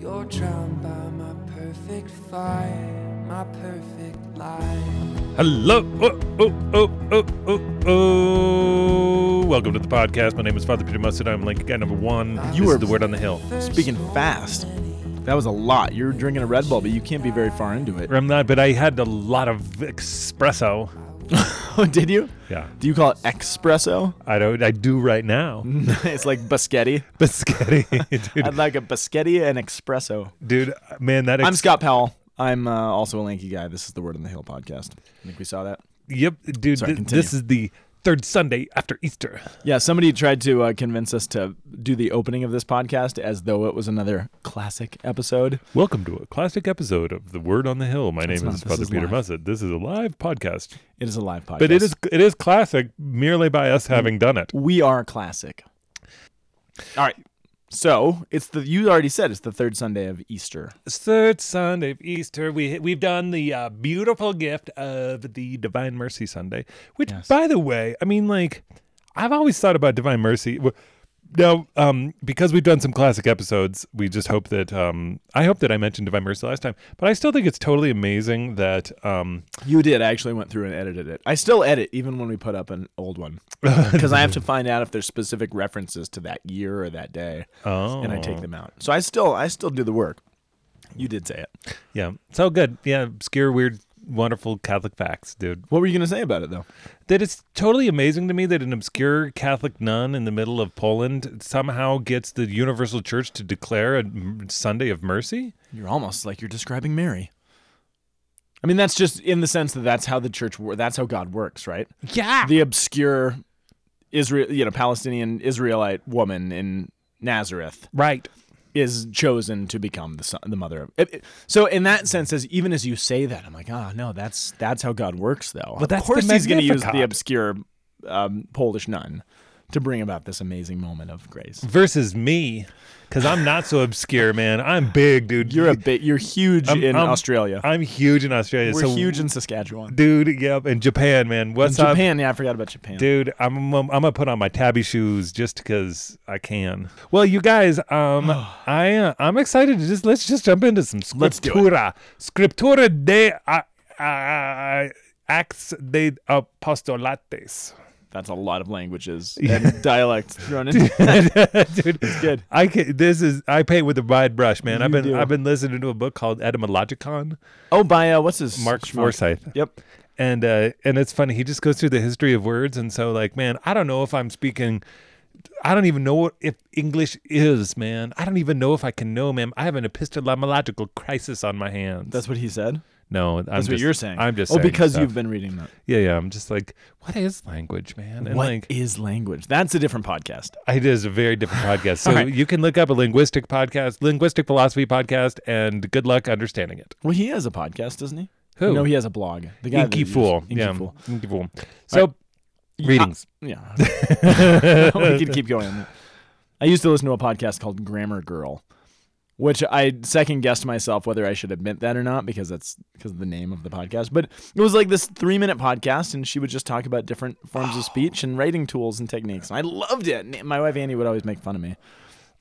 You're drowned by my perfect fire, my perfect lie. Hello. Oh, oh, oh, oh, oh, oh. Welcome to the podcast. My name is Father Peter Mussett. I'm Lincoln guy number one. You this are- is the word on the hill. Speaking fast. That was a lot. You're drinking a Red Bull, but you can't be very far into it. I'm not, but I had a lot of espresso. Oh, did you? Yeah, Do you call it espresso? I don't. I do right now. it's like biscotti. Biscotti, dude. I'd like a biscotti and espresso. dude, man, that. Ex- I'm Scott Powell. I'm uh, also a lanky guy. This is the Word on the Hill podcast. I think we saw that. Yep, dude. Sorry, continue. this is the third Sunday after Easter. Yeah, somebody tried to uh, convince us to do the opening of this podcast as though it was another classic episode. Welcome to a classic episode of the Word on the Hill. My name not. is Father is Peter live. Mussett. This is a live podcast, It is a live podcast. but it is it is classic merely by us having done it. We are classic. All right. So it's the you already said it's the third Sunday of Easter. third Sunday of Easter, we we've done the uh, beautiful gift of the Divine Mercy Sunday. Which, Yes. by the way, I mean, like, I've always thought about Divine Mercy. Now, um, because we've done some classic episodes, we just hope that um, I hope that I mentioned Divine Mercy last time. But I still think it's totally amazing that um, You did. I actually went through and edited it. I still edit even when we put up an old one because I have to find out if there's specific references to that year or that day, oh, and I take them out. So I still I still do the work. You did say it. Yeah, so good. Yeah, obscure, weird, wonderful Catholic facts, dude. What were you gonna say about it though? that it's totally amazing to me that an obscure Catholic nun in the middle of Poland somehow gets the Universal Church to declare a Sunday of mercy. You're almost like you're describing Mary. I mean, that's just in the sense that that's how the church, that's how God works, right? Yeah. the obscure Israel, you know, Palestinian Israelite woman in Nazareth right. Is chosen to become the son, the mother of. It, it- so in that sense, as even as you say that, I'm like, ah, no, that's that's how God works, though. But that's of course, He's going to use the obscure um, Polish nun to bring about this amazing moment of grace. Versus me, because I'm not so obscure, man. I'm big, dude. You're a bit, you're huge I'm- in I'm- Australia. I'm huge in Australia. We're so, huge in Saskatchewan. dude. Yep, and Japan, man. What's in up, Japan, yeah, I forgot about Japan. Dude, I'm, I'm I'm gonna put on my tabi shoes just because I can. Well, you guys, um, I uh, I'm excited to just let's just jump into some scriptura. Scriptura de uh, uh, acts de apostolates. That's a lot of languages and dialects thrown in. Dude, it's good. I can, this is I paint with a wide brush, man. I've been do. I've been listening to a book called Etymologicon, Oh, by uh, what's his Mark schmuck? Forsyth. Yep. and uh and it's funny he just goes through the history of words and so like man i don't know if i'm speaking i don't even know what if english is man i don't even know if i can know man i have an epistemological crisis on my hands That's what he said. No I'm That's what you're saying. i'm just oh, because stuff. you've been reading that. yeah yeah i'm just like what is language man and What is like language? That's a different podcast. it is a very different podcast so right. you can look up a linguistic podcast linguistic philosophy podcast and good luck understanding it Well, he has a podcast, doesn't he? Who? No, he has a blog. The guy inky fool Inky yeah Fool. inky fool so readings Yeah. we could keep going. I used to listen to a podcast called Grammar Girl, which I second guessed myself whether I should admit that or not because that's because of the name of the podcast. But it was like this three minute podcast, and she would just talk about different forms of speech and writing tools and techniques. And I loved it. My wife Annie would always make fun of me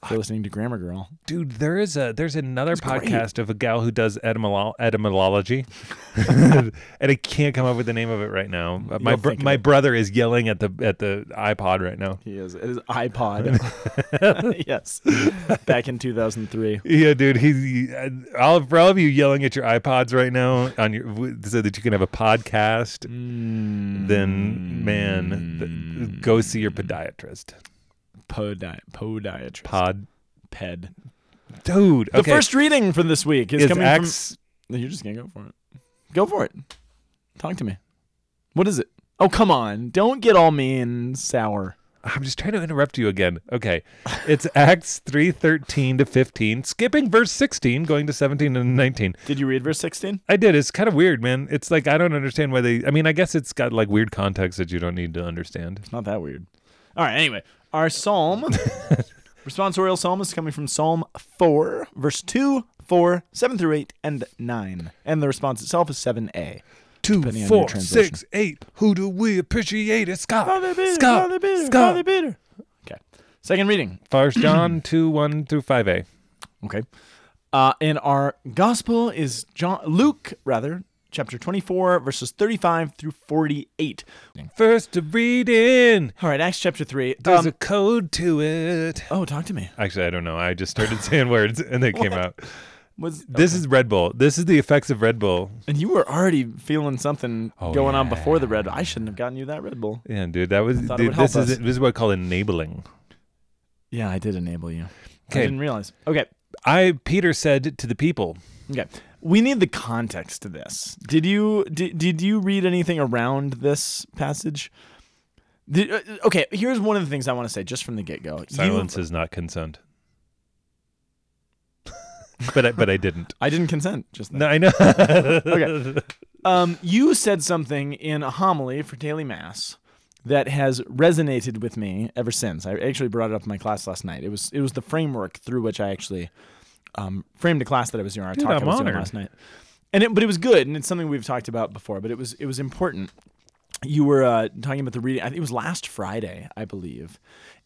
for listening to Grammar Girl. Dude, there is a there's another great. podcast of a gal who does etymolo- etymology, and I can't come up with the name of it right now. Uh, My You'll br- my brother is yelling at the at the iPod right now. He is. It is iPod. yes. Back in 2003. Yeah, dude, he's he, all for all of you yelling at your iPods right now on your so that you can have a podcast. Then, man, th- go see your podiatrist. Podi- podiatrist. Pod, Ped. dude. The first reading for this week is, is coming Acts from. You're just gonna go for it. Go for it. Talk to me. What is it? Oh, come on! Don't get all mean, sour. I'm just trying to interrupt you again. Okay. It's Acts 3:13 to 15, skipping verse 16 going to 17 and 19. Did you read verse 16? I did. It's kind of weird, man. It's like I don't understand why they I mean, I guess it's got like weird context that you don't need to understand. It's not that weird. All right. Anyway, our psalm, responsorial psalm, is coming from Psalm 4, verse 2, 4, 7 through 8, and 9. And the response itself is 7a. Two, Depending on your four, six, eight. Who do we appreciate? It's Scott. Father Peter, Scott. Father Peter, Scott. Father Peter. Okay. Second reading. First John 2, 1 through 5a. Okay. Uh, and our gospel is John Luke, rather, chapter 24, verses 35 through 48. First reading. All right, Acts chapter 3. There's Um, a code to it. oh, talk to me. Actually, I don't know. I just started saying words and they came out. Was This is Red Bull. This is the effects of Red Bull. and you were already feeling something Oh, going on before the Red Bull. I shouldn't have gotten you that Red Bull. Yeah, dude, that was dude, this is us. this is what I call enabling. Yeah, I did enable you. I Okay. didn't realize. Okay. I Peter said to the people, Okay. We need the context to this. Did you did, did you read anything around this passage? Did, uh, okay, here's one of the things I want to say just from the get go. silence is not consent. but I, but I didn't. I didn't consent just then. No, I know. Okay. Um, you said something in a homily for daily mass that has resonated with me ever since. I actually brought it up in my class last night. It was it was the framework through which I actually um, framed a class that I was doing. Our Dude, talk I'm I was doing last night, and it, but it was good, and it's something we've talked about before. But it was it was important. You were uh, talking about the reading. I think it was last Friday, I believe.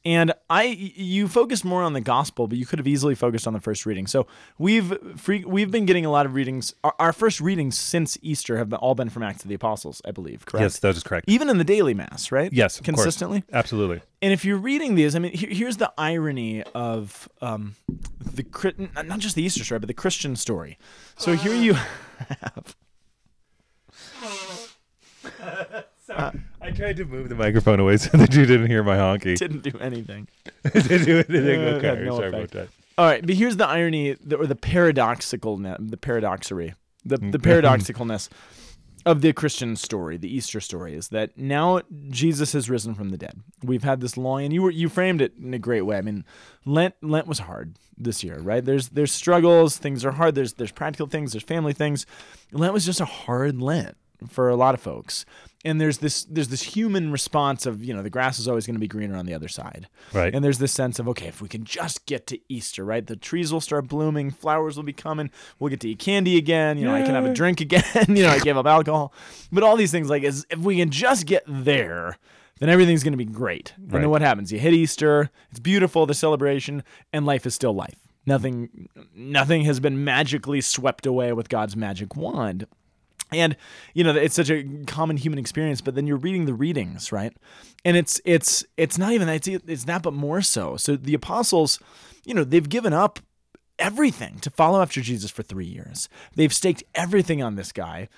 And I, you focused more on the gospel, but you could have easily focused on the first reading. So we've free, we've been getting a lot of readings. Our, our first readings since Easter have been, all been from Acts of the Apostles, I believe. Correct. yes, that is correct. Even in the daily mass, right? Yes, of course. consistently. Absolutely. And if you're reading these, I mean, here, here's the irony of um, the not just the Easter story, but the Christian story. So here you have. I tried to move the microphone away so that you didn't hear my honky. Didn't do anything. didn't do anything. Uh, Okay, no sorry about that. All right, but here's the irony, the, or the paradoxical, the paradoxery, the the paradoxicalness of the Christian story, the Easter story, is that now Jesus has risen from the dead. We've had this long, and you were you framed it in a great way. I mean, Lent Lent was hard this year, right? There's there's struggles, things are hard. There's there's practical things, there's family things. Lent was just a hard Lent for a lot of folks. And there's this there's this human response of you know the grass is always going to be greener on the other side, Right. and there's this sense of okay, if we can just get to Easter, right? The trees will start blooming, flowers will be coming, we'll get to eat candy again. You know, I can have a drink again. you know, I gave up alcohol, but all these things like is if we can just get there, then everything's going to be great. And Right. then what happens? You hit Easter, it's beautiful, the celebration, and life is still life. Nothing, nothing has been magically swept away with God's magic wand. And you know it's such a common human experience, but then you're reading the readings, right? And it's it's it's not even that it's, it's that, but more so. So the apostles, you know, they've given up everything to follow after Jesus for three years. They've staked everything on this guy,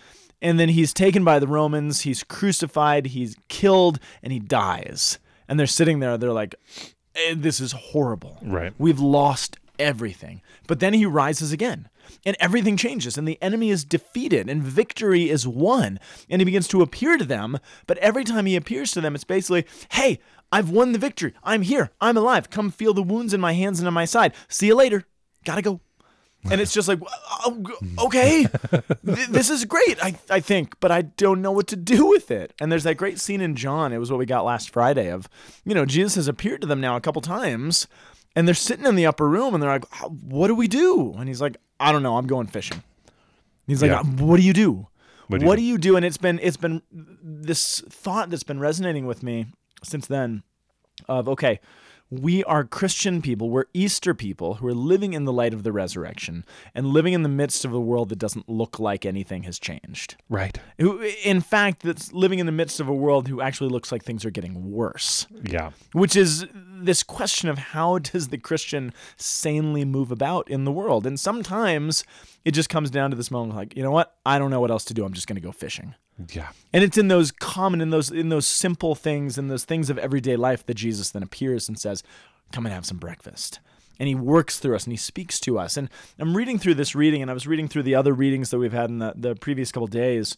and then he's taken by the Romans. He's crucified. He's killed, and he dies. And they're sitting there. They're like, "Eh, "This is horrible. Right. We've lost everything. But then he rises again, and everything changes, and the enemy is defeated, and victory is won. And he begins to appear to them. But every time he appears to them, it's basically, hey, I've won the victory. I'm here. I'm alive. Come feel the wounds in my hands and on my side. See you later. Gotta go. And it's just like, oh, okay, this is great, I, I think, but I don't know what to do with it. And there's that great scene in John. It was what we got last Friday of, you know, Jesus has appeared to them now a couple times, and they're sitting in the upper room, and they're like, what do we do? And he's like, I don't know, I'm going fishing. He's like, Yeah. what do you do? What What do do, you you do? And it's been it's been this thought that's been resonating with me since then of okay, we are Christian people, we're Easter people who are living in the light of the resurrection and living in the midst of a world that doesn't look like anything has changed. Right. Who, in fact, that's living in the midst of a world who actually looks like things are getting worse. Yeah. Which is this question of how does the Christian sanely move about in the world? And sometimes it just comes down to this moment like, you know what? I don't know what else to do. I'm just going to go fishing. Yeah. And it's in those common, in those in those simple things, in those things of everyday life that Jesus then appears and says, "Come and have some breakfast." And he works through us and he speaks to us. And I'm reading through this reading, and I was reading through the other readings that we've had in the, the previous couple days.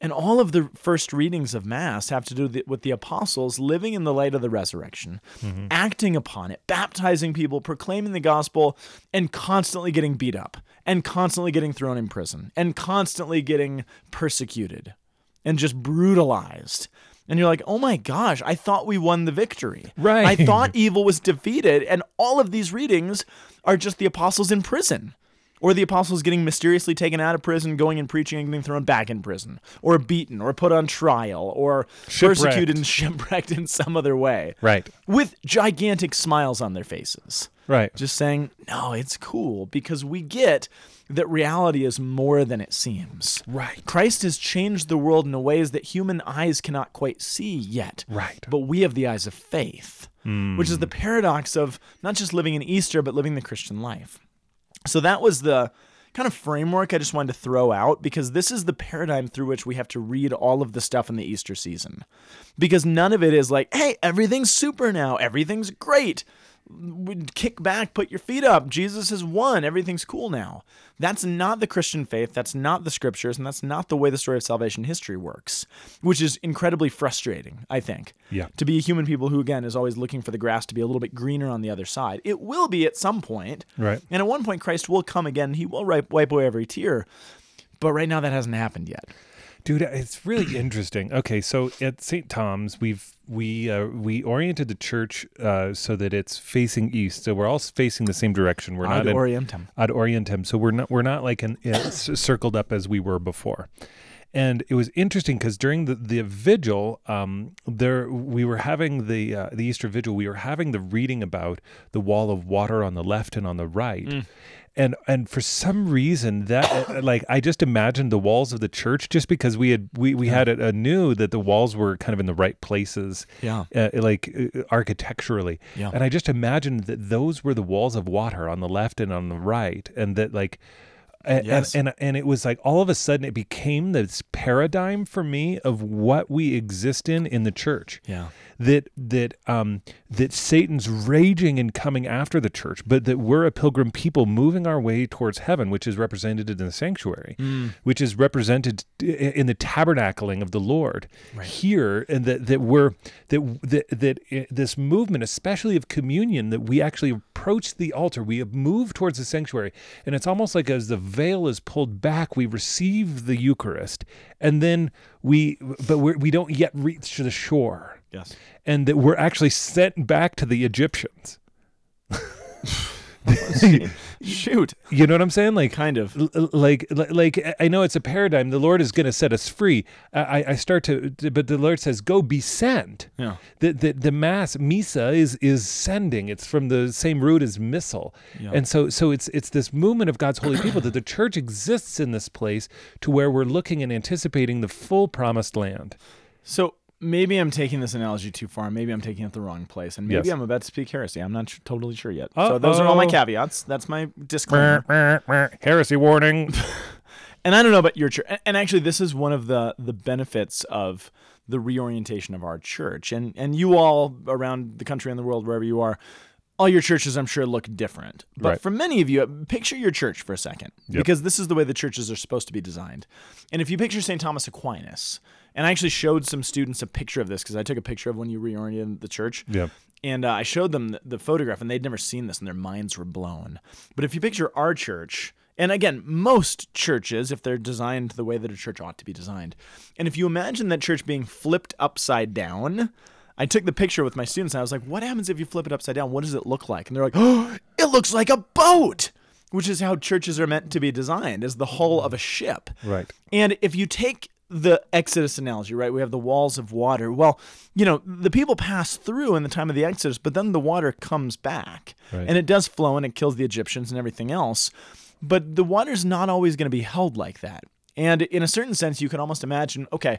And all of the first readings of Mass have to do with the, with the apostles living in the light of the resurrection, mm-hmm. acting upon it, baptizing people, proclaiming the gospel, and constantly getting beat up, and constantly getting thrown in prison, and constantly getting persecuted and just brutalized. And you're like, oh my gosh, I thought we won the victory. Right. I thought evil was defeated. And all of these readings are just the apostles in prison. Or the apostles getting mysteriously taken out of prison, going and preaching and getting thrown back in prison, or beaten, or put on trial, or persecuted and shipwrecked in some other way. Right. With gigantic smiles on their faces. Right. Just saying, no, it's cool because we get that reality is more than it seems. Right. Christ has changed the world in ways that human eyes cannot quite see yet. Right. But we have the eyes of faith, which is hmm. the paradox of not just living in Easter, but living the Christian life. So that was the kind of framework I just wanted to throw out because this is the paradigm through which we have to read all of the stuff in the Easter season. Because none of it is like, hey, everything's super now, everything's great. Would kick back, put your feet up. Jesus has won. Everything's cool now. That's not the Christian faith. That's not the scriptures. And that's not the way the story of salvation history works, which is incredibly frustrating, I think. Yeah. To be a human people who, again, is always looking for the grass to be a little bit greener on the other side. It will be at some point. Right. And at one point, Christ will come again. He will wipe, wipe away every tear. But right now, that hasn't happened yet. Dude, it's really interesting. Okay, so at St. Tom's, we've we uh, we oriented the church uh, so that it's facing east. So we're all facing the same direction. We're Ad not in, orientem. ad orientem. So we're not we're not like an uh, circled up as we were before. And it was interesting because during the, the vigil, um, there we were having the uh, the Easter vigil. We were having the reading about the wall of water on the left and on the right, and and for some reason that uh, like I just imagined the walls of the church just because we had we we had it uh, knew that the walls were kind of in the right places, Yeah. uh, like uh, architecturally, Yeah. and I just imagined that those were the walls of water on the left and on the right, and that like. And, Yes. and and it was like all of a sudden it became this paradigm for me of what we exist in in the church Yeah. That that um that Satan's raging and coming after the church, but that we're a pilgrim people moving our way towards heaven, which is represented in the sanctuary, which is represented in the tabernacling of the Lord here, and that that we're that that that this movement, especially of communion, that we actually approach the altar, we move towards the sanctuary, and it's almost like as the veil is pulled back, we receive the Eucharist, and then we, but we're, we don't yet reach the shore Yes. and that we're actually sent back to the Egyptians. Shoot. You know what I'm saying? Like, Kind of. l- l- like, li- like I know it's a paradigm. The Lord is going to set us free. I, I- I start to, but the Lord says, "Go be sent." Yeah. The, the the mass misa is is sending. It's from the same root as missile, Yeah. and so so it's it's this movement of God's holy people that the church exists in this place to where we're looking and anticipating the full promised land. So maybe I'm taking this analogy too far. Maybe I'm taking it the wrong place, and maybe Yes. I'm about to speak heresy. I'm not tr- totally sure yet. So those are all my caveats. That's my disclaimer. Heresy warning. And I don't know about your church. And actually, this is one of the the benefits of the reorientation of our church. And and you all around the country and the world, wherever you are, all your churches, I'm sure, look different. But Right. for many of you, uh, picture your church for a second, because this is the way the churches are supposed to be designed. And if you picture St. Thomas Aquinas, and I actually showed some students a picture of this because I took a picture of when you reoriented the church. Yeah. And uh, I showed them the, the photograph, and they'd never seen this, and their minds were blown. But if you picture our church, and again, most churches, if they're designed the way that a church ought to be designed, and if you imagine that church being flipped upside down, I took the picture with my students, and I was like, "What happens if you flip it upside down? What does it look like?" And they're like, "Oh, it looks like a boat." Which is how churches are meant to be designed, as the hull of a ship. Right. And if you take the Exodus analogy, right, we have the walls of water. Well, you know, the people pass through in the time of the Exodus, but then the water comes back. Right. And it does flow and it kills the Egyptians and everything else. But the water's not always going to be held like that. And in a certain sense, you can almost imagine okay,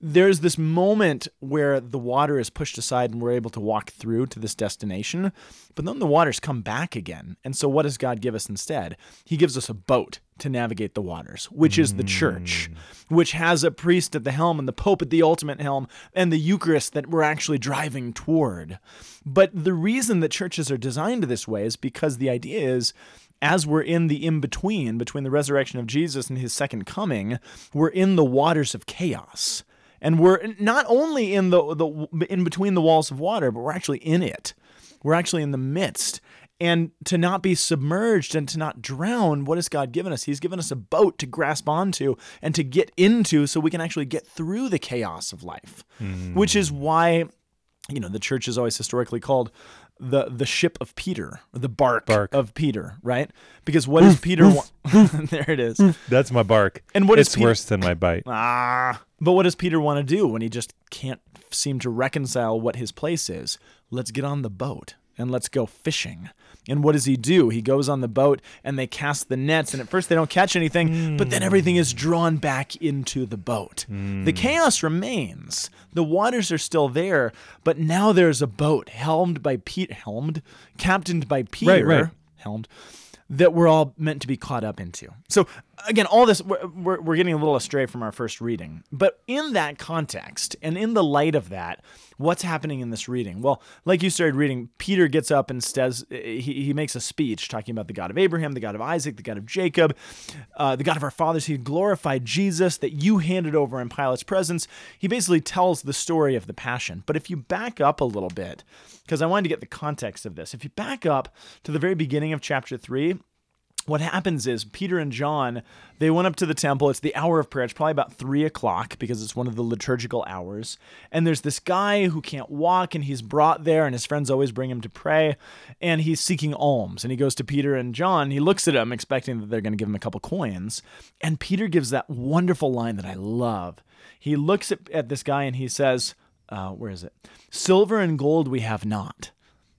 there's this moment where the water is pushed aside and we're able to walk through to this destination, but then the waters come back again. And so, what does God give us instead? He gives us a boat to navigate the waters, which is the church, mm. which has a priest at the helm and the Pope at the ultimate helm and the Eucharist that we're actually driving toward. But the reason that churches are designed this way is because the idea is as we're in the in between, between the resurrection of Jesus and his second coming, we're in the waters of chaos. And we're not only in the, the in between the walls of water, but we're actually in it. We're actually in the midst. And to not be submerged and to not drown, what has God given us? He's given us a boat to grasp onto and to get into so we can actually get through the chaos of life. Which is hmm. why you know, the church is always historically called the the ship of Peter, the bark, Bark. of Peter, right? Because what does Peter want? there it is. That's my bark. And what is it's Peter- worse than my bite. Ah. But what does Peter want to do when he just can't seem to reconcile what his place is? Let's get on the boat and let's go fishing. And what does he do? He goes on the boat and they cast the nets, and at first they don't catch anything, but then everything is drawn back into the boat. Hmm. The chaos remains. The waters are still there, but now there's a boat helmed by Pete, helmed, captained by Peter, right. helmed, that we're all meant to be caught up into. So again, all this we're, we're, we're getting a little astray from our first reading, but in that context and in the light of that, what's happening in this reading? Well, like you started reading, Peter gets up and says he, he makes a speech talking about the God of Abraham, the God of Isaac, the God of Jacob, uh, the God of our fathers. He glorified Jesus that you handed over in Pilate's presence. He basically tells the story of the Passion. But if you back up a little bit, because I wanted to get the context of this, if you back up to the very beginning of chapter three, what happens is Peter and John they went up to the temple. It's the hour of prayer. It's probably about three o'clock because it's one of the liturgical hours. And there's this guy who can't walk, and he's brought there, and his friends always bring him to pray. And he's seeking alms. And he goes to Peter and John. He looks at him, expecting that they're going to give him a couple coins. And Peter gives that wonderful line that I love. He looks at, at this guy and he says, uh, "Where is it? Silver and gold we have not."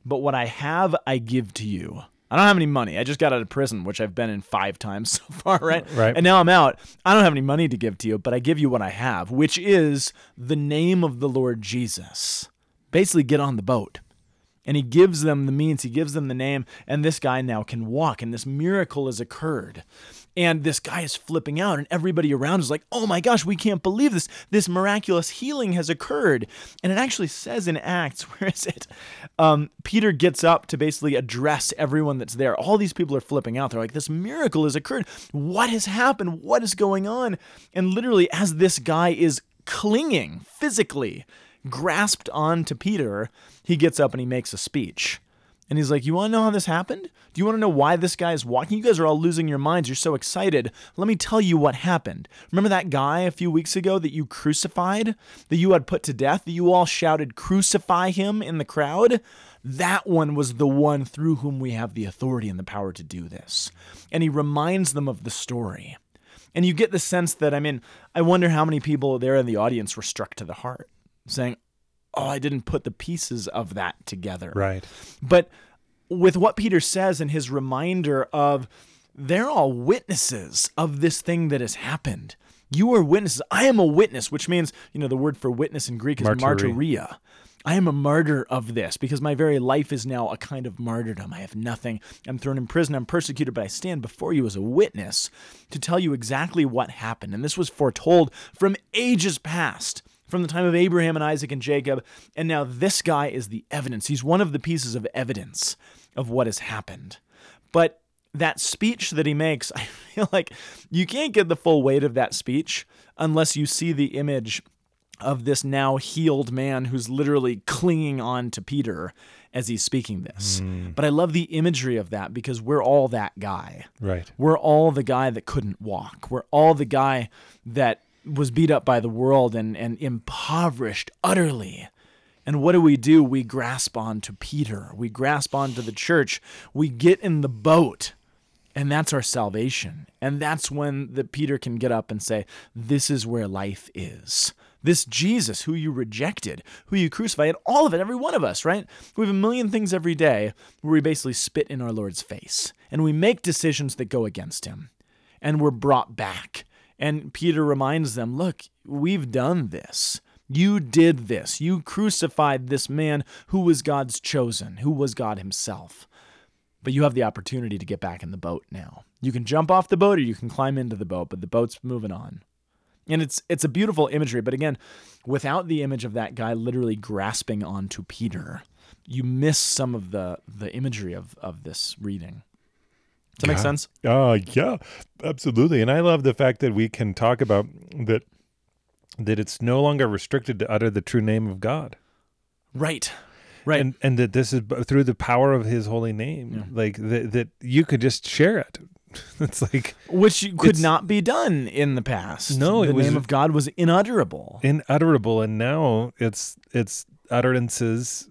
but what I have, I give to you. I don't have any money. I just got out of prison, which I've been in five times so far, right? Right. And now I'm out. I don't have any money to give to you, but I give you what I have, which is the name of the Lord Jesus. Basically, get on the boat. And he gives them the means, he gives them the name, and this guy now can walk, and this miracle has occurred. And this guy is flipping out, and everybody around is like, oh my gosh, we can't believe this. This miraculous healing has occurred. And it actually says in Acts, where is it? Um, Peter gets up to basically address everyone that's there. All these people are flipping out. They're like, this miracle has occurred. What has happened? What is going on? And literally, as this guy is clinging physically, grasped on to Peter, he gets up and he makes a speech. And he's like, You want to know how this happened? Do you want to know why this guy is walking? You guys are all losing your minds. You're so excited. Let me tell you what happened. Remember that guy a few weeks ago that you crucified, that you had put to death, that you all shouted, Crucify him in the crowd? That one was the one through whom we have the authority and the power to do this. And he reminds them of the story. And you get the sense that, I mean, I wonder how many people there in the audience were struck to the heart, saying, Oh, I didn't put the pieces of that together. Right. But with what Peter says and his reminder of they're all witnesses of this thing that has happened. You are witnesses. I am a witness, which means, you know, the word for witness in Greek is Martyri. martyria. I am a martyr of this because my very life is now a kind of martyrdom. I have nothing. I'm thrown in prison. I'm persecuted, but I stand before you as a witness to tell you exactly what happened. And this was foretold from ages past from the time of Abraham and Isaac and Jacob. And now this guy is the evidence. He's one of the pieces of evidence of what has happened. But that speech that he makes, I feel like you can't get the full weight of that speech unless you see the image of this now healed man who's literally clinging on to Peter as he's speaking this. Hmm. But I love the imagery of that because we're all that guy. Right. We're all the guy that couldn't walk. We're all the guy that was beat up by the world and, and impoverished utterly. And what do we do? We grasp on to Peter. We grasp on to the church. We get in the boat. And that's our salvation. And that's when the Peter can get up and say, This is where life is. This Jesus who you rejected, who you crucified, and all of it, every one of us, right? We have a million things every day where we basically spit in our Lord's face and we make decisions that go against him. And we're brought back. And Peter reminds them, Look, we've done this. You did this. You crucified this man who was God's chosen, who was God himself. But you have the opportunity to get back in the boat now. You can jump off the boat or you can climb into the boat, but the boat's moving on. And it's it's a beautiful imagery, but again, without the image of that guy literally grasping onto Peter, you miss some of the the imagery of of this reading. Does that make sense? Oh yeah, absolutely. And I love the fact that we can talk about that that it's no longer restricted to utter the true name of God. Right. Right. And and that this is through the power of his holy name. Like that that you could just share it. it's like Which could not be done in the past. No, it the was- name of God was inutterable. inutterable and now it's it's utterances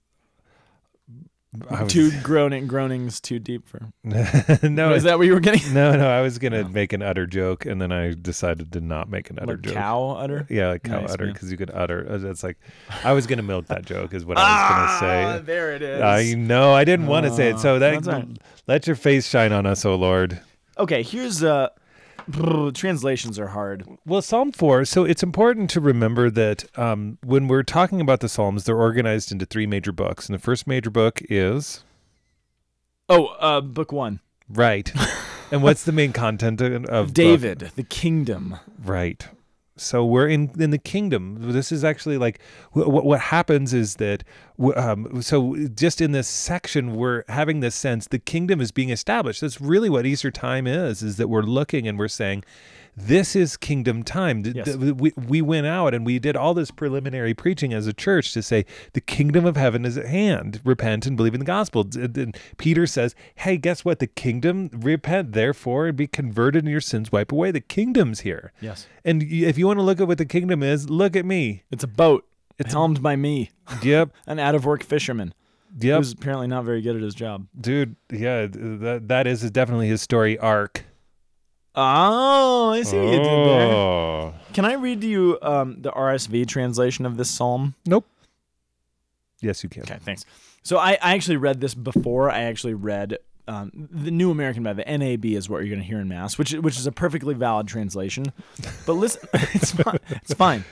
was, Too groaning, groanings too deep for. no, is that what you were getting? no, no. I was gonna No. make an utter joke, and then I decided to not make an utter Like joke. cow utter Yeah, like cow Nice, man. because you could utter. uh, It's like I was gonna milk that joke, is what I was gonna say. Ah, there it is. I know I didn't want to say it, so Ah, that that's right. let your face shine on us, O Lord. okay, here's uh, translations are hard. Well, Psalm four. So it's important to remember that um, when we're talking about the Psalms, they're organized into three major books, and the first major book is Oh, uh, book one. right. and what's the main content of, of book- David, the kingdom. Right. So we're in in the kingdom. This is actually like what what happens is that um, so just in this section we're having this sense the kingdom is being established. That's really what Easter time is. Is that we're looking and we're saying. This is kingdom time. Yes. We, we went out and we did all this preliminary preaching as a church to say the kingdom of heaven is at hand. Repent and believe in the gospel. And Peter says, "Hey, guess what? The kingdom. Repent, therefore, and be converted, and your sins wipe away. The kingdom's here." Yes. And if you want to look at what the kingdom is, look at me. It's a boat. It's It's helmed by me, Yep, an out of work fisherman yep, who's apparently not very good at his job. dude. Yeah, that that is definitely his story arc. Oh, I see what you did there. Oh. Can I read to you um, the RSV translation of this psalm? Nope. Yes, you can. Okay, thanks. So I, I actually read this before. I actually read um, the New American Bible. The NAB is what you're going to hear in mass, which which is a perfectly valid translation. But listen, it's fine. It's fine.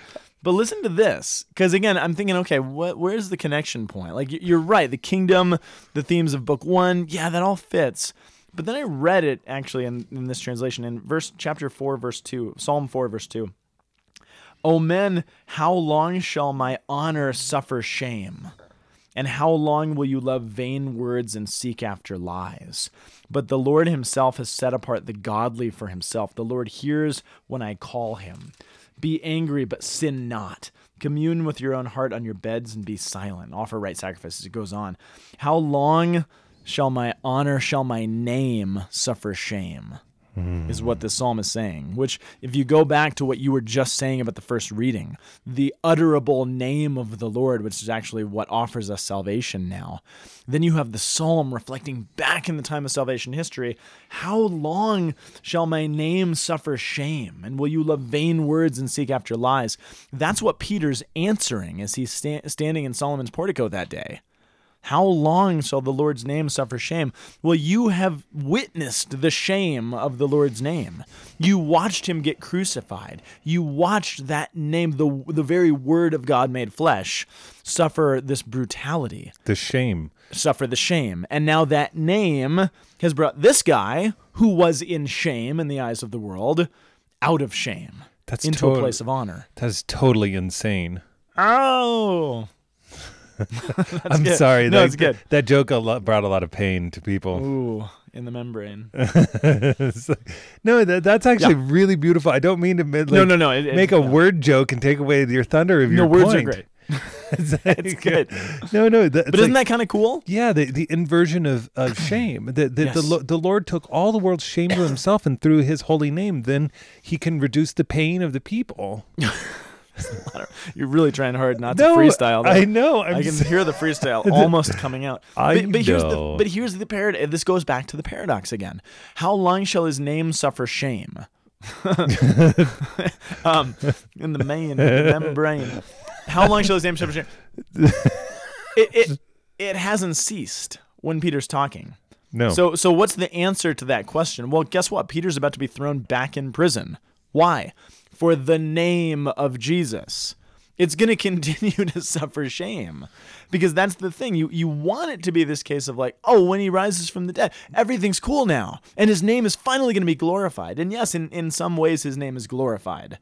But listen to this, because again, I'm thinking, okay, what? Where's the connection point? Like you're right, the kingdom, the themes of book one, yeah, that all fits. But then I read it actually in, in this translation in verse chapter four, verse two, Psalm four, verse two. O men, how long shall my honor suffer shame? And how long will you love vain words and seek after lies? But the Lord himself has set apart the godly for himself. The Lord hears when I call him. Be angry, but sin not. Commune with your own heart on your beds and be silent. Offer right sacrifices. It goes on. How long shall my honor, shall my name suffer shame? Hmm. is what the psalm is saying. Which, if you go back to what you were just saying about the first reading, the utterable name of the Lord, which is actually what offers us salvation now, then you have the psalm reflecting back in the time of salvation history. How long shall my name suffer shame? And will you love vain words and seek after lies? That's what Peter's answering as he's sta- standing in Solomon's portico that day. How long shall the Lord's name suffer shame? Well, you have witnessed the shame of the Lord's name. You watched him get crucified. You watched that name, the, the very word of God made flesh, suffer this brutality, The shame. suffer the shame. And now that name has brought this guy, who was in shame in the eyes of the world, out of shame That's into tot- a place of honor. That's totally insane. Oh. I'm good. sorry. No, that, it's good. That joke a lot, brought a lot of pain to people. Ooh, in the membrane. Like- no, that, that's actually really beautiful. I don't mean to like, no, no, no. it- it- make a no. word joke and take away your thunder of No, your words are great. it's, It's good. No, no. That, But isn't that kind of cool? Yeah, the, the inversion of, of shame. The the, the, Yes. Lo- the Lord took all the world's shame to himself, and through his holy name, then he can reduce the pain of the people. You're really trying hard not to freestyle. There. I know. I'm I can hear the freestyle almost coming out. I but, but here's the know. but here's the paradox. This goes back to the paradox again. How long shall his name suffer shame? um, in the main the membrane. How long shall his name suffer shame? It, it it hasn't ceased when Peter's talking. no. So so what's the answer to that question? Well, guess what? Peter's about to be thrown back in prison. Why? For the name of Jesus. It's going to continue to suffer shame. Because that's the thing. You you want it to be this case of like, oh, when he rises from the dead, everything's cool now. And his name is finally going to be glorified. And yes, in, in some ways his name is glorified.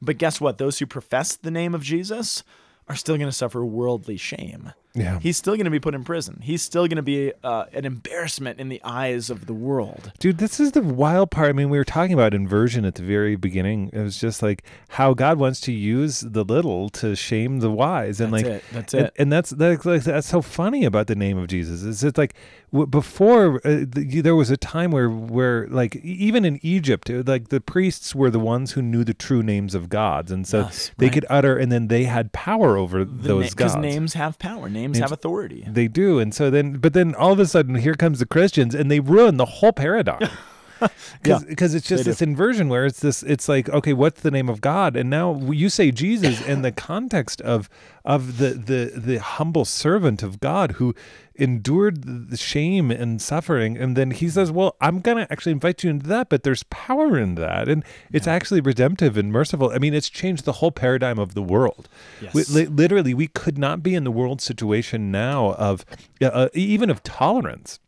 But guess what? Those who profess the name of Jesus are still going to suffer worldly shame. Yeah. He's still going to be put in prison. He's still going to be uh, an embarrassment in the eyes of the world. Dude, this is the wild part. I mean, we were talking about inversion at the very beginning. It was just like how God wants to use the little to shame the wise, and That's like it. That's it. and that's that's like, that's so funny about the name of Jesus. Is it like w- before uh, the, there was a time where where like even in Egypt, uh, like the priests were the ones who knew the true names of gods, and so Yes, they right. could utter, and then they had power over those Because gods. names have power. Names names have authority. They do, and so then, but then all of a sudden, here comes the Christians, and they ruin the whole paradigm. Yeah, Because it's just this inversion where it's this. It's like, okay, what's the name of God? And now you say Jesus in the context of of the the the humble servant of God who endured the shame and suffering, and then he says, "Well, I'm gonna actually invite you into that, but there's power in that, and it's actually redemptive and merciful. I mean, it's changed the whole paradigm of the world. Yes. We- li- literally, we could not be in the world situation now of uh, even of tolerance."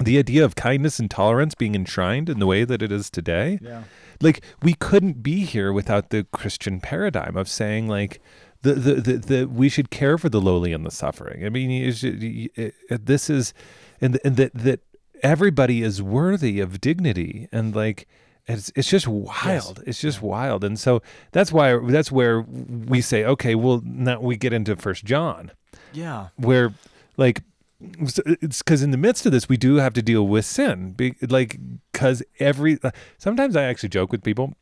The idea of kindness and tolerance being enshrined in the way that it is today Yeah. like we couldn't be here without the christian paradigm of saying like the the the, the we should care for the lowly and the suffering. I mean you should, you- it- it- this is and and that that everybody is worthy of dignity and like it's it's just wild. It's just wild. And so that's why that's where we say okay well now we get into first john. Yeah. where like it's because in the midst of this we do have to deal with sin be, like because every sometimes i actually joke with people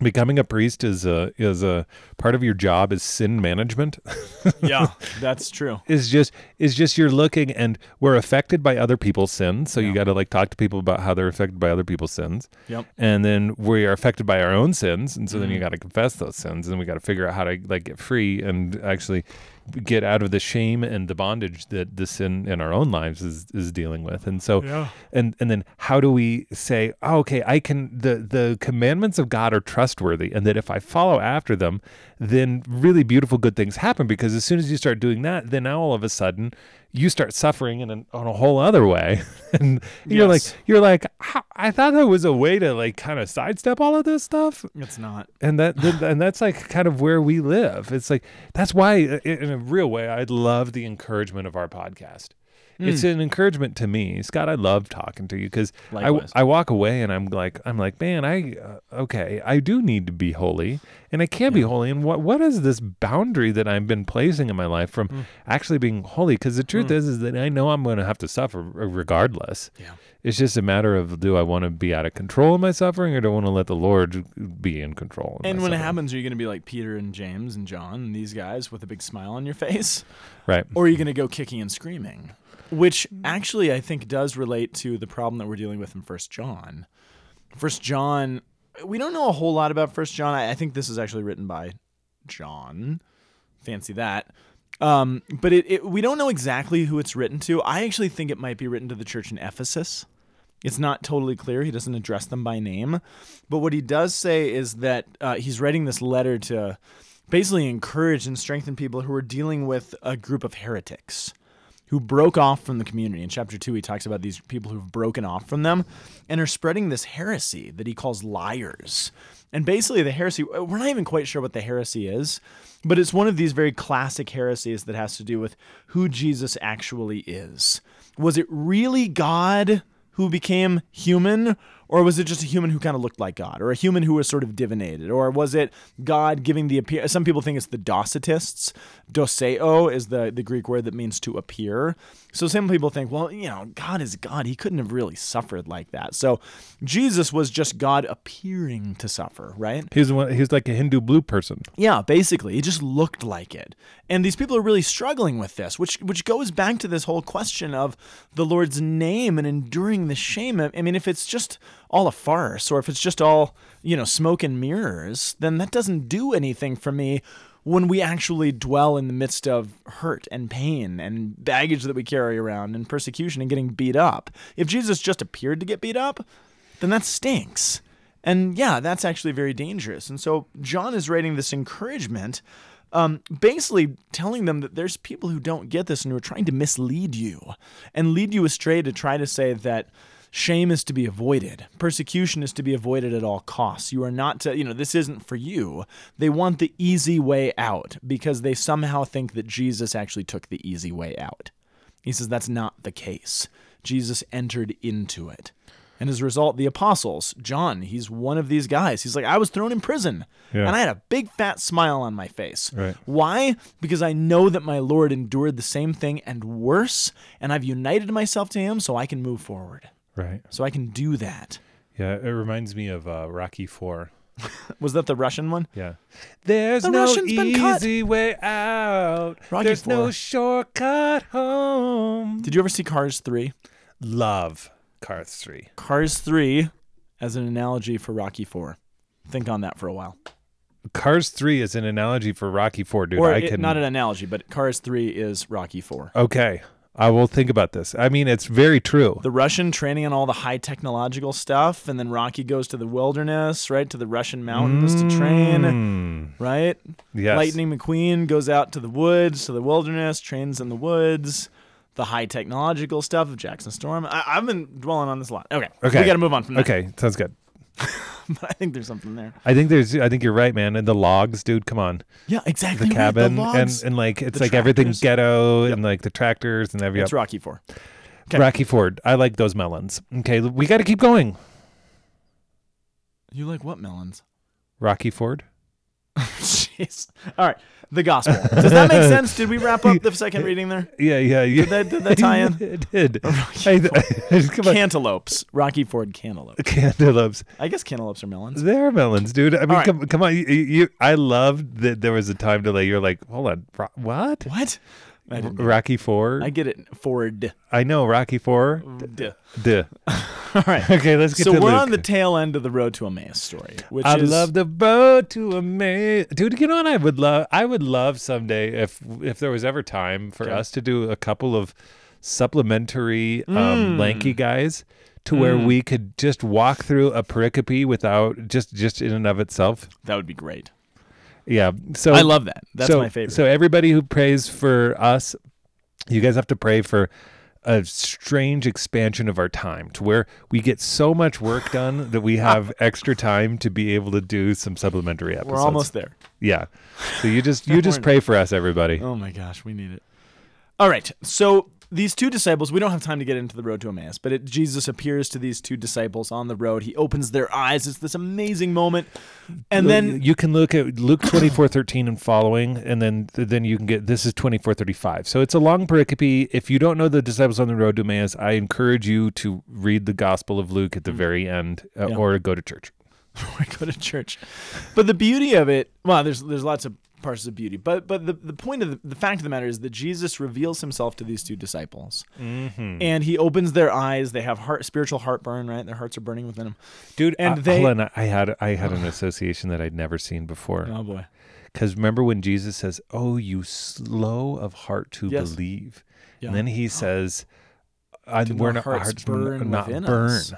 becoming a priest is a is a part of your job is sin management Yeah. That's true. is just is just you're looking and we're affected by other people's sins so you got to like talk to people about how they're affected by other people's sins Yep. and then we are affected by our own sins and so then you Mhm. got to confess those sins and we got to figure out how to like get free and actually get out of the shame and the bondage that the sin in our own lives is is dealing with and so Yeah. and and then how do we say oh, okay i can the the commandments of god are trustworthy and that if i follow after them then really beautiful good things happen because as soon as you start doing that then now all of a sudden you start suffering in an, on a whole other way. And you're like you're like i thought there was a way to like kind of sidestep all of this stuff. It's not. and that th- and that's like kind of where we live. It's like that's why in a real way i love the encouragement of our podcast it's an encouragement to me scott i love talking to you because I, I walk away and i'm like i'm like man i uh, okay i do need to be holy and i can't be holy and what what is this boundary that i've been placing in my life from Mm. actually being holy because the truth is is that i know i'm going to have to suffer regardless Yeah. it's just a matter of do I want to be out of control in my suffering or do I want to let the Lord be in control? of And when it happens, are you going to be like Peter and James and John and these guys with a big smile on your face? right? Or are you going to go kicking and screaming? Which actually I think does relate to the problem that we're dealing with in First John. First John, we don't know a whole lot about First John. I, I think this is actually written by John. Fancy that. Um, but it, it, we don't know exactly who it's written to. I actually think it might be written to the church in Ephesus. It's not totally clear. He doesn't address them by name. But what he does say is that uh, he's writing this letter to basically encourage and strengthen people who are dealing with a group of heretics who broke off from the community. In chapter 2, he talks about these people who've broken off from them and are spreading this heresy that he calls liars. And basically, the heresy, uh, we're not even quite sure what the heresy is, but it's one of these very classic heresies that has to do with who Jesus actually is. Was it really God who became human? Or was it just a human who kind of looked like God, or a human who was sort of divinated, or was it God giving the appear? Some people think it's the Docetists. Dokeo is the the Greek word that means to appear. So some people think, well, you know, God is God. He couldn't have really suffered like that. So Jesus was just God appearing to suffer, right? He's one, he was like a Hindu blue person. Yeah, basically, he just looked like it. And these people are really struggling with this, which which goes back to this whole question of the Lord's name and enduring the shame. I mean, if it's just all a farce or if it's just all, you know, smoke and mirrors, then that doesn't do anything for me when we actually dwell in the midst of hurt and pain and baggage that we carry around and persecution and getting beat up. If Jesus just appeared to get beat up, then that stinks. And yeah, that's actually very dangerous. And so John is writing this encouragement, um, basically telling them that there's people who don't get this and who are trying to mislead you and lead you astray to try to say that shame is to be avoided, persecution is to be avoided at all costs. You are not to, you know, this isn't for you. They want the easy way out because they somehow think that Jesus actually took the easy way out. He says that's not the case. Jesus entered into it. And as a result, the apostles, John, he's one of these guys. He's like, I was thrown in prison Yeah. and I had a big fat smile on my face. Right. Why? Because I know that my Lord endured the same thing and worse, and I've united myself to him so I can move forward. Right. So I can do that. Yeah. It reminds me of uh, Rocky Four. Was that the Russian one? Yeah. There's The no Russian's been cut. easy way out. Rocky There's no Four. shortcut home. Did you ever see Cars 3? Love Cars 3. Cars 3 as an analogy for Rocky 4. Think on that for a while. Cars 3 is an analogy for Rocky 4, dude. or I it- can not an analogy, but Cars 3 is Rocky 4. Okay. I will think about this. I mean, it's very true. The Russian training on all the high technological stuff, and then Rocky goes to the wilderness, right, to the Russian mountains to train, Mm, right? yes. Lightning McQueen goes out to the woods, to the wilderness, trains in the woods. The high technological stuff of Jackson Storm. I, I've been dwelling on this a lot. Okay, Okay. we got to move on from that. Okay, sounds good. but I think there's something there. I think there's I think you're right, man. And the logs, dude, come on. Yeah, exactly. The right, cabin the logs. and and like it's the like everything tractors. ghetto and like the tractors and every It's Rocky Ford. okay. Rocky Ford. I like those melons. Okay, we got to keep going. You like what melons? Rocky Ford. Jeez. All right. The gospel. Does that make sense? Did we wrap up the second reading there? Yeah, yeah, yeah. Did that, did that tie in? it did. I, on. Cantaloupes. Rocky Ford cantaloupes. Cantaloupes. I guess cantaloupes are melons. They're melons, dude. I mean, right. come, come on. You, you, I loved that there was a time delay. You're like, hold on, what? What? I, didn't get. Rocky Four. I I, get it. Ford. I know Rocky Four. Duh. Duh. All right. Okay, let's get So to we're Luke. on the tail end of the road to Emmaus story, which I is love the road to Emmaus, dude. You know what I would love? I would love someday if if there was ever time for Okay. us to do a couple of supplementary Mm. um, lanky guys to where we could just walk through a pericope without just just in and of itself. that would be great. Yeah. So I love that. That's so, my favorite. So everybody who prays for us, you guys have to pray for a strange expansion of our time to where we get so much work done that we have extra time to be able to do some supplementary episodes. we're almost there. Yeah. So you just you just pray for us, everybody. Oh my gosh, we need it. All right. So these two disciples, we don't have time to get into the road to Emmaus, but it, Jesus appears to these two disciples on the road. He opens their eyes. It's this amazing moment. And then you can look at Luke twenty four thirteen and following, and then then you can get this is twenty four thirty five. So it's a long pericope. If you don't know the disciples on the road to Emmaus, I encourage you to read the Gospel of Luke at the very end, uh, Mm. Yeah. or go to church. we go to church. But the beauty of it, well, there's there's lots of parts of beauty, but but the, the point of the, the fact of the matter is that Jesus reveals himself to these two disciples, Mm-hmm. and he opens their eyes. They have heart, spiritual heartburn, right? Their hearts are burning within them. dude. And uh, they- I had I had an association that I'd never seen before. Oh boy, Because remember when Jesus says, "Oh, you slow of heart to Yes. believe," Yeah. and then he says, I, "We're not hearts burn not burn." us?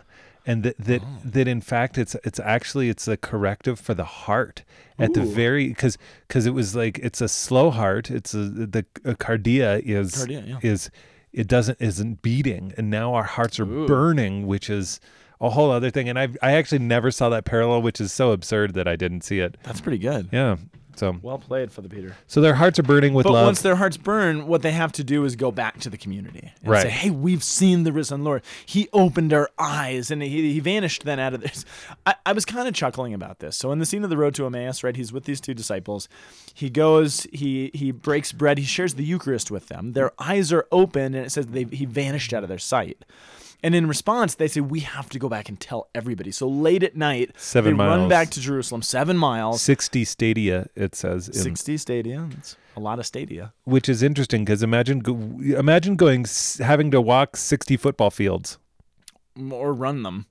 And that that, Oh. that in fact it's it's actually it's a corrective for the heart at the very because because it was like it's a slow heart it's a the a cardia is Cardia, yeah. is it doesn't isn't beating and now our hearts are Ooh. burning which is a whole other thing and I I actually never saw that parallel which is so absurd that I didn't see it that's pretty good. yeah so Well played for the Peter. so their hearts are burning with But love once their hearts burn, what they have to do is go back to the community and Right. say, "Hey, we've seen the risen Lord. He opened our eyes, and he, he vanished then out of this." I, I was kind of chuckling about this. So in the scene of the road to Emmaus, right, he's with these two disciples. He goes, he he breaks bread, he shares the Eucharist with them. Their eyes are open, and it says they he vanished out of their sight. And in response, they say, "We have to go back and tell everybody." So late at night, Seven they run back to Jerusalem, seven miles, 60 stadia it says in, sixty stadia. That's a lot of stadia. which is interesting because imagine go, imagine going s- having to walk 60 football fields or run them,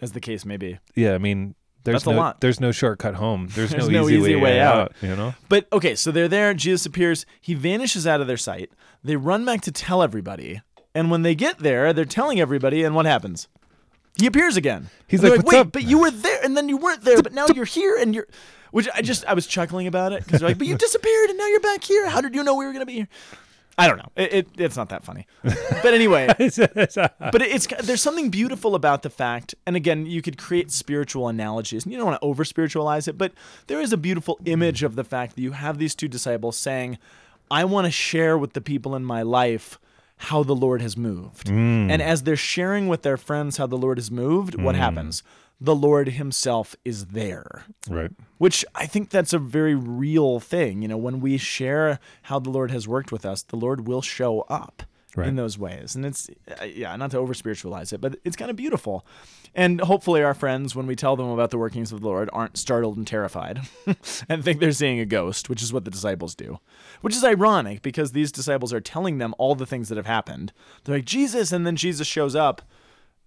as the case may be. yeah i mean there's That's a no lot. there's no shortcut home there's, There's no, easy, way, out. you know But okay, so they're there. Jesus appears. He vanishes out of their sight. They run back to tell everybody. And when they get there, they're telling everybody. And what happens? He appears again. He's like, "What's "Wait, up?" but you were there, and then you weren't there, but now you're here, and you're." Which I just I was chuckling about it because they're like, "But you disappeared, and now you're back here. How did you know we were gonna be here?" I don't know. It, it it's not that funny. But anyway, uh, but it's there's something beautiful about the fact and again you could create spiritual analogies and you don't want to over spiritualize it but there is a beautiful image of the fact that you have these two disciples saying i want to share with the people in my life how the lord has moved. Mm. And as they're sharing with their friends how the lord has moved what mm. happens? The lord himself is there. Right. Which I think that's a very real thing. You know, when we share how the Lord has worked with us, the Lord will show up. Right. in those ways. And it's, uh, yeah, not to over spiritualize it, but it's kind of beautiful. And hopefully, our friends, when we tell them about the workings of the Lord, aren't startled and terrified and think they're seeing a ghost, which is what the disciples do. Which is ironic because these disciples are telling them all the things that have happened. They're like, Jesus, and then Jesus shows up.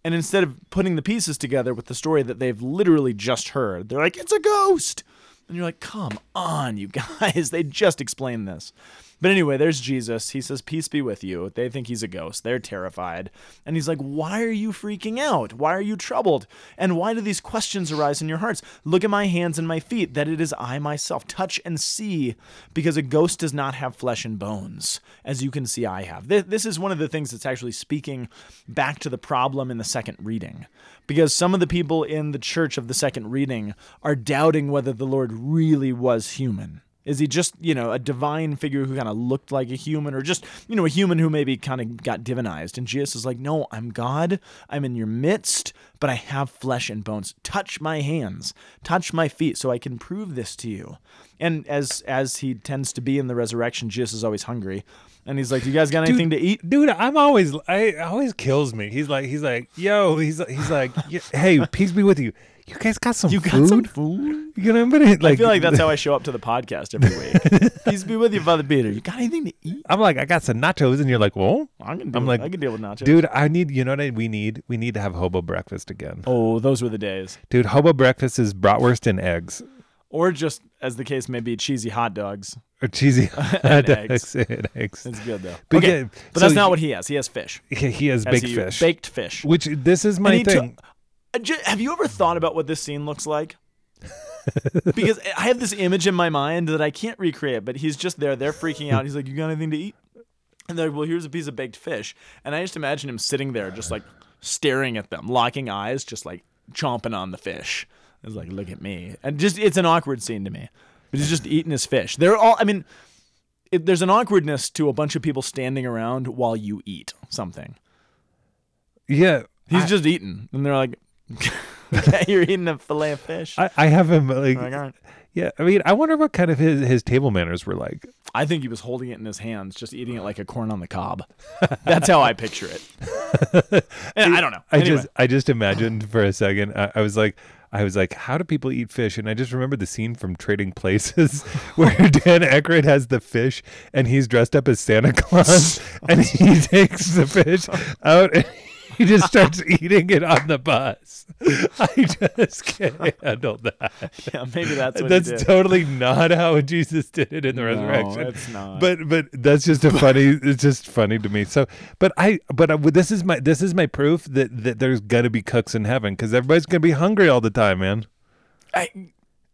And instead of putting the pieces together with the story that they've literally just heard, they're like, it's a ghost. And you're like, come on, you guys. They just explained this. But anyway, there's Jesus. He says, Peace be with you. They think he's a ghost. They're terrified. And he's like, Why are you freaking out? Why are you troubled? And why do these questions arise in your hearts? Look at my hands and my feet, that it is I myself. Touch and see, because a ghost does not have flesh and bones, as you can see I have. Th- This is one of the things that's actually speaking back to the problem in the second reading. Because some of the people in the church of the second reading are doubting whether the Lord really was human. Is he just, you know, a divine figure who kind of looked like a human or just, you know, a human who maybe kind of got divinized? And Jesus is like, no, I'm God. I'm in your midst, but I have flesh and bones. Touch my hands, touch my feet so I can prove this to you. And as as he tends to be in the resurrection, Jesus is always hungry. And he's like, "You guys got anything to eat?" dude i'm always i always kills me he's like he's like yo he's he's like hey peace be with you you guys got some food. You food got some food? you know what i mean like I feel like that's how I show up to the podcast every week. Peace be with you, Father Peter. You got anything to eat? i'm like i got some nachos and you're like well I can. I'm like, I can deal with nachos. dude i need you know what I, we need we need to have hobo breakfast again Oh, those were the days. dude hobo breakfast is bratwurst and eggs Or just, as the case may be, cheesy hot dogs. or cheesy And hot eggs. dogs and eggs It's good though. But okay, yeah, but so that's not what he has. He has fish. he, has As baked he- fish Baked fish. which this is my And he took- thing ju- Have you ever thought about what this scene looks like? because I have this image in my mind that I can't recreate, but he's just there. They're freaking out. He's like, You got anything to eat? And they're like, Well, here's a piece of baked fish. And I just imagine him sitting there, just like staring at them, locking eyes, just like chomping on the fish. It's like, Look at me. And just, it's an awkward scene to me. But he's just eating his fish. They're all, I mean, it, there's an awkwardness to a bunch of people standing around while you eat something. yeah He's just eating, and they're like, "You're eating a fillet of fish." I, I have him like I'm like, "All right." yeah i mean i wonder what kind of his his table manners were like I think he was holding it in his hands, just eating it like a corn on the cob. That's how I picture it. And I don't know. I Anyway, just I just imagined for a second. I, I was like, I was like, how do people eat fish? And I just remembered the scene from Trading Places where Dan Aykroyd has the fish and he's dressed up as Santa Claus and he takes the fish out and he just starts eating it on the bus. I just can't handle that. yeah, maybe that's what That's totally not how Jesus did it in the No, resurrection. it's not. But but that's just a funny. it's just funny to me. So, but I but I, this is my this is my proof that that there's gonna be cooks in heaven because everybody's gonna be hungry all the time, man. I,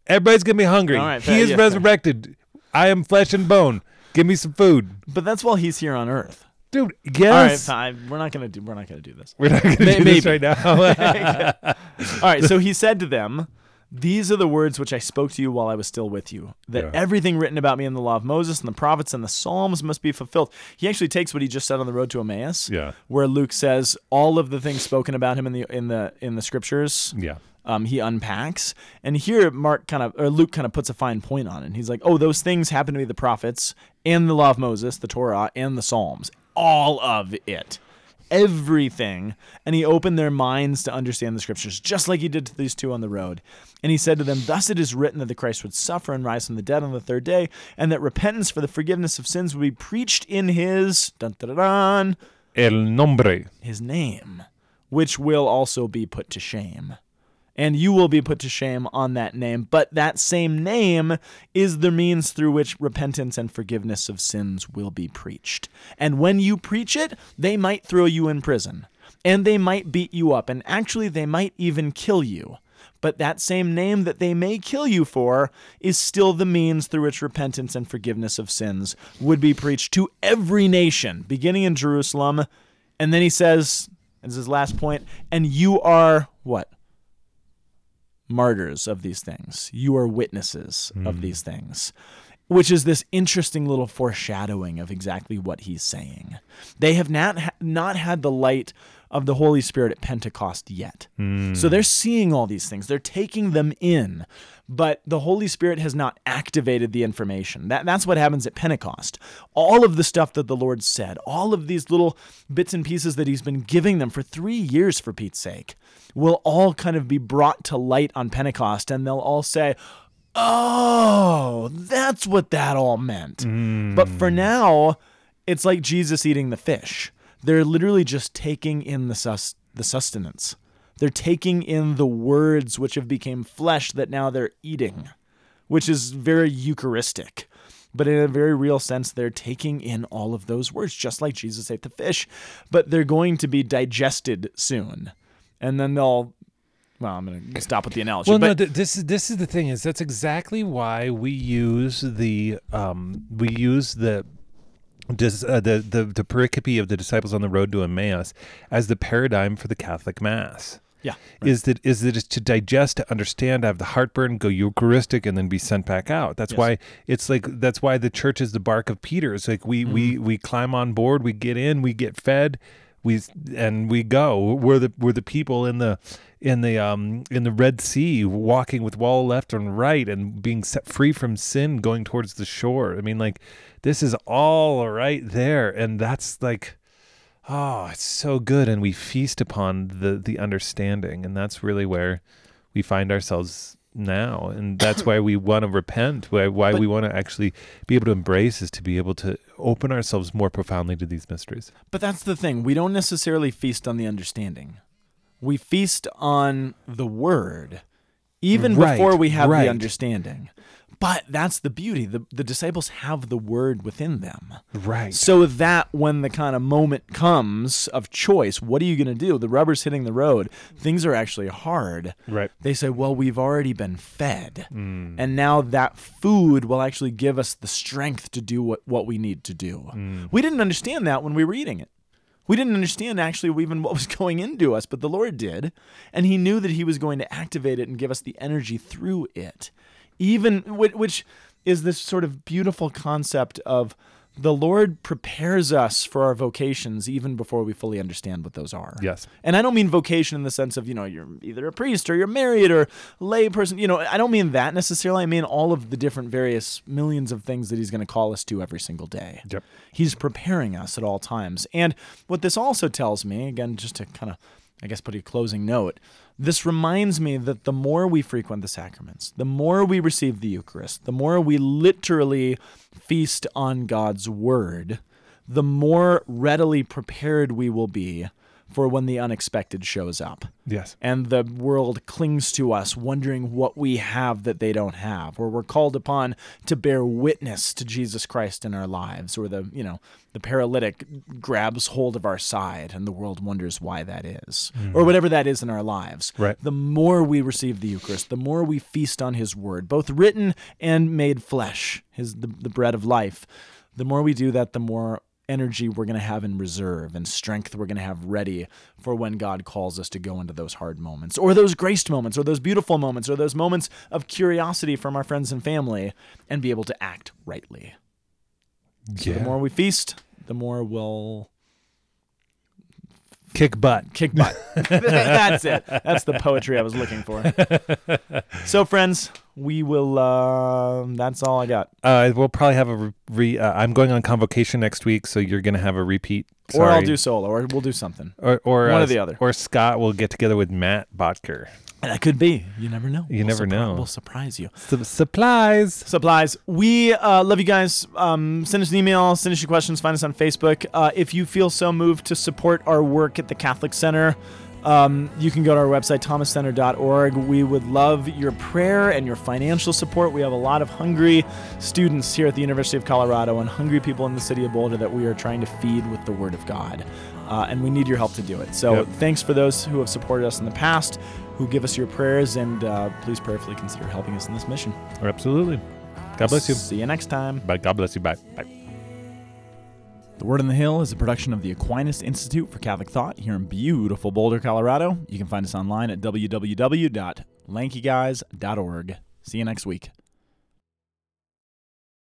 Everybody's gonna be hungry. Right, he is yeah, fair. resurrected. I am flesh and bone. Give me some food, but that's while he's here on Earth. Dude. Guess? All right, Yes. fine. We're not gonna do. We're not gonna do this. We're not gonna May- do this maybe. right now. All right. So he said to them, These are the words which I spoke to you while I was still with you, that Yeah. everything written about me in the law of Moses and the prophets and the Psalms must be fulfilled. He actually takes what he just said on the road to Emmaus, Yeah. where Luke says all of the things spoken about him in the in the in the scriptures. yeah. Um, he unpacks, and here Mark kind of or Luke kind of puts a fine point on it. He's like, "Oh, those things happen to be the prophets and the law of Moses, the Torah, and the Psalms, all of it." everything and he opened their minds to understand the scriptures just like he did to these two on the road and he said to them thus it is written that the christ would suffer and rise from the dead on the third day and that repentance for the forgiveness of sins would be preached in his dun, dun, dun, El nombre. his name which will also be put to shame and you will be put to shame on that name. But that same name is the means through which repentance and forgiveness of sins will be preached. And when you preach it, they might throw you in prison, and they might beat you up, and actually, they might even kill you. But that same name that they may kill you for is still the means through which repentance and forgiveness of sins would be preached to every nation, beginning in Jerusalem. And then he says, as his last point, and you are what? Martyrs of these things. You are witnesses of mm. these things. which is this interesting little foreshadowing of exactly what he's saying. They have not ha- not had the light of the Holy Spirit at Pentecost yet. So mm. they're seeing all these things. They're taking them in, but the Holy Spirit has not activated the information. That, that's what happens at Pentecost. All of the stuff that the Lord said, all of these little bits and pieces that He's been giving them for three years, for Pete's sake, will all kind of be brought to light on Pentecost, and they'll all say, Oh, that's what that all meant. But for mm. now, it's like Jesus eating the fish. They're literally just taking in the sus- the sustenance. They're taking in the words which have become flesh that now they're eating, which is very Eucharistic. But in a very real sense, they're taking in all of those words, just like Jesus ate the fish. But they're going to be digested soon. And then they'll, well, I'm going to stop with the analogy. Well, but no, th- this is this is the thing is that's exactly why we use the um we use the dis, uh, the the the pericope of the disciples on the road to Emmaus as the paradigm for the Catholic Mass. yeah. Is that is that it's to digest, to understand, have the heartburn, go Eucharistic, and then be sent back out. That's Yes. why it's like that's why the church is the bark of Peter. It's like we we we climb on board, we get in, we get fed, we and we go. We're the we're the people in the in the um in the Red Sea, walking with wall left and right, and being set free from sin, going towards the shore. I mean, like this is all right there, and that's like. Oh, it's so good, and we feast upon the the understanding, and that's really where we find ourselves now, and that's why we want to repent. Why why But- we want to actually be able to embrace is to be able to open ourselves more profoundly to these mysteries. But that's the thing. We don't necessarily feast on the understanding. We feast on the word, even Right, before we have right. the understanding. But that's the beauty. The, the disciples have the word within them. Right. So that when the kind of moment comes of choice, what are you going to do? The rubber's hitting the road. Things are actually hard. Right. They say, well, we've already been fed. Mm. And now that food will actually give us the strength to do what, what we need to do. Mm. We didn't understand that when we were eating it. We didn't understand actually even what was going into us, but the Lord did. And He knew that He was going to activate it and give us the energy through it. Even, which is this sort of beautiful concept of the Lord prepares us for our vocations even before we fully understand what those are. Yes. And I don't mean vocation in the sense of, you know, you're either a priest or you're married or lay person. You know, I don't mean that necessarily. I mean all of the different various millions of things that he's going to call us to every single day. Yep. He's preparing us at all times. And what this also tells me, again, just to kind of, I guess, put a closing note, this reminds me that the more we frequent the sacraments, the more we receive the Eucharist, the more we literally feast on God's word, the more readily prepared we will be for when the unexpected shows up Yes. and the world clings to us, wondering what we have that they don't have, or we're called upon to bear witness to Jesus Christ in our lives, or the you know the paralytic grabs hold of our side, and the world wonders why that is, or mm. whatever that is in our lives. Right. The more we receive the Eucharist, the more we feast on His Word, both written and made flesh, His the, the bread of life. The more we do that, the more energy we're going to have in reserve and strength we're going to have ready for when God calls us to go into those hard moments or those graced moments or those beautiful moments or those moments of curiosity from our friends and family and be able to act rightly. So the more we feast, the more we'll Kick butt. kick butt. That's it. That's the poetry I was looking for. so friends, we will uh, that's all I got. Uh, we'll probably have a re. uh, I'm going on convocation next week, so you're gonna have a repeat. Or I'll do solo or we'll do something. or or one or uh, the other. Or Scott will get together with Matt Botker. And that could be. You never know. You We'll never surpri- know. We'll surprise you. Su- supplies. supplies. We uh, love you guys. Um, send us an email, send us your questions, find us on Facebook. Uh, if you feel so moved to support our work at the Catholic Center, um, you can go to our website, thomascenter.org. We would love your prayer and your financial support. We have a lot of hungry students here at the University of Colorado and hungry people in the city of Boulder that we are trying to feed with the Word of God. Uh, and we need your help to do it. So Yep. thanks for those who have supported us in the past, who give us your prayers, and uh, please prayerfully consider helping us in this mission. Absolutely. God bless you. See you next time. Bye. God bless you. Bye. Bye. The Word on the Hill is a production of the Aquinas Institute for Catholic Thought here in beautiful Boulder, Colorado. You can find us online at www.lankyguys.org. See you next week.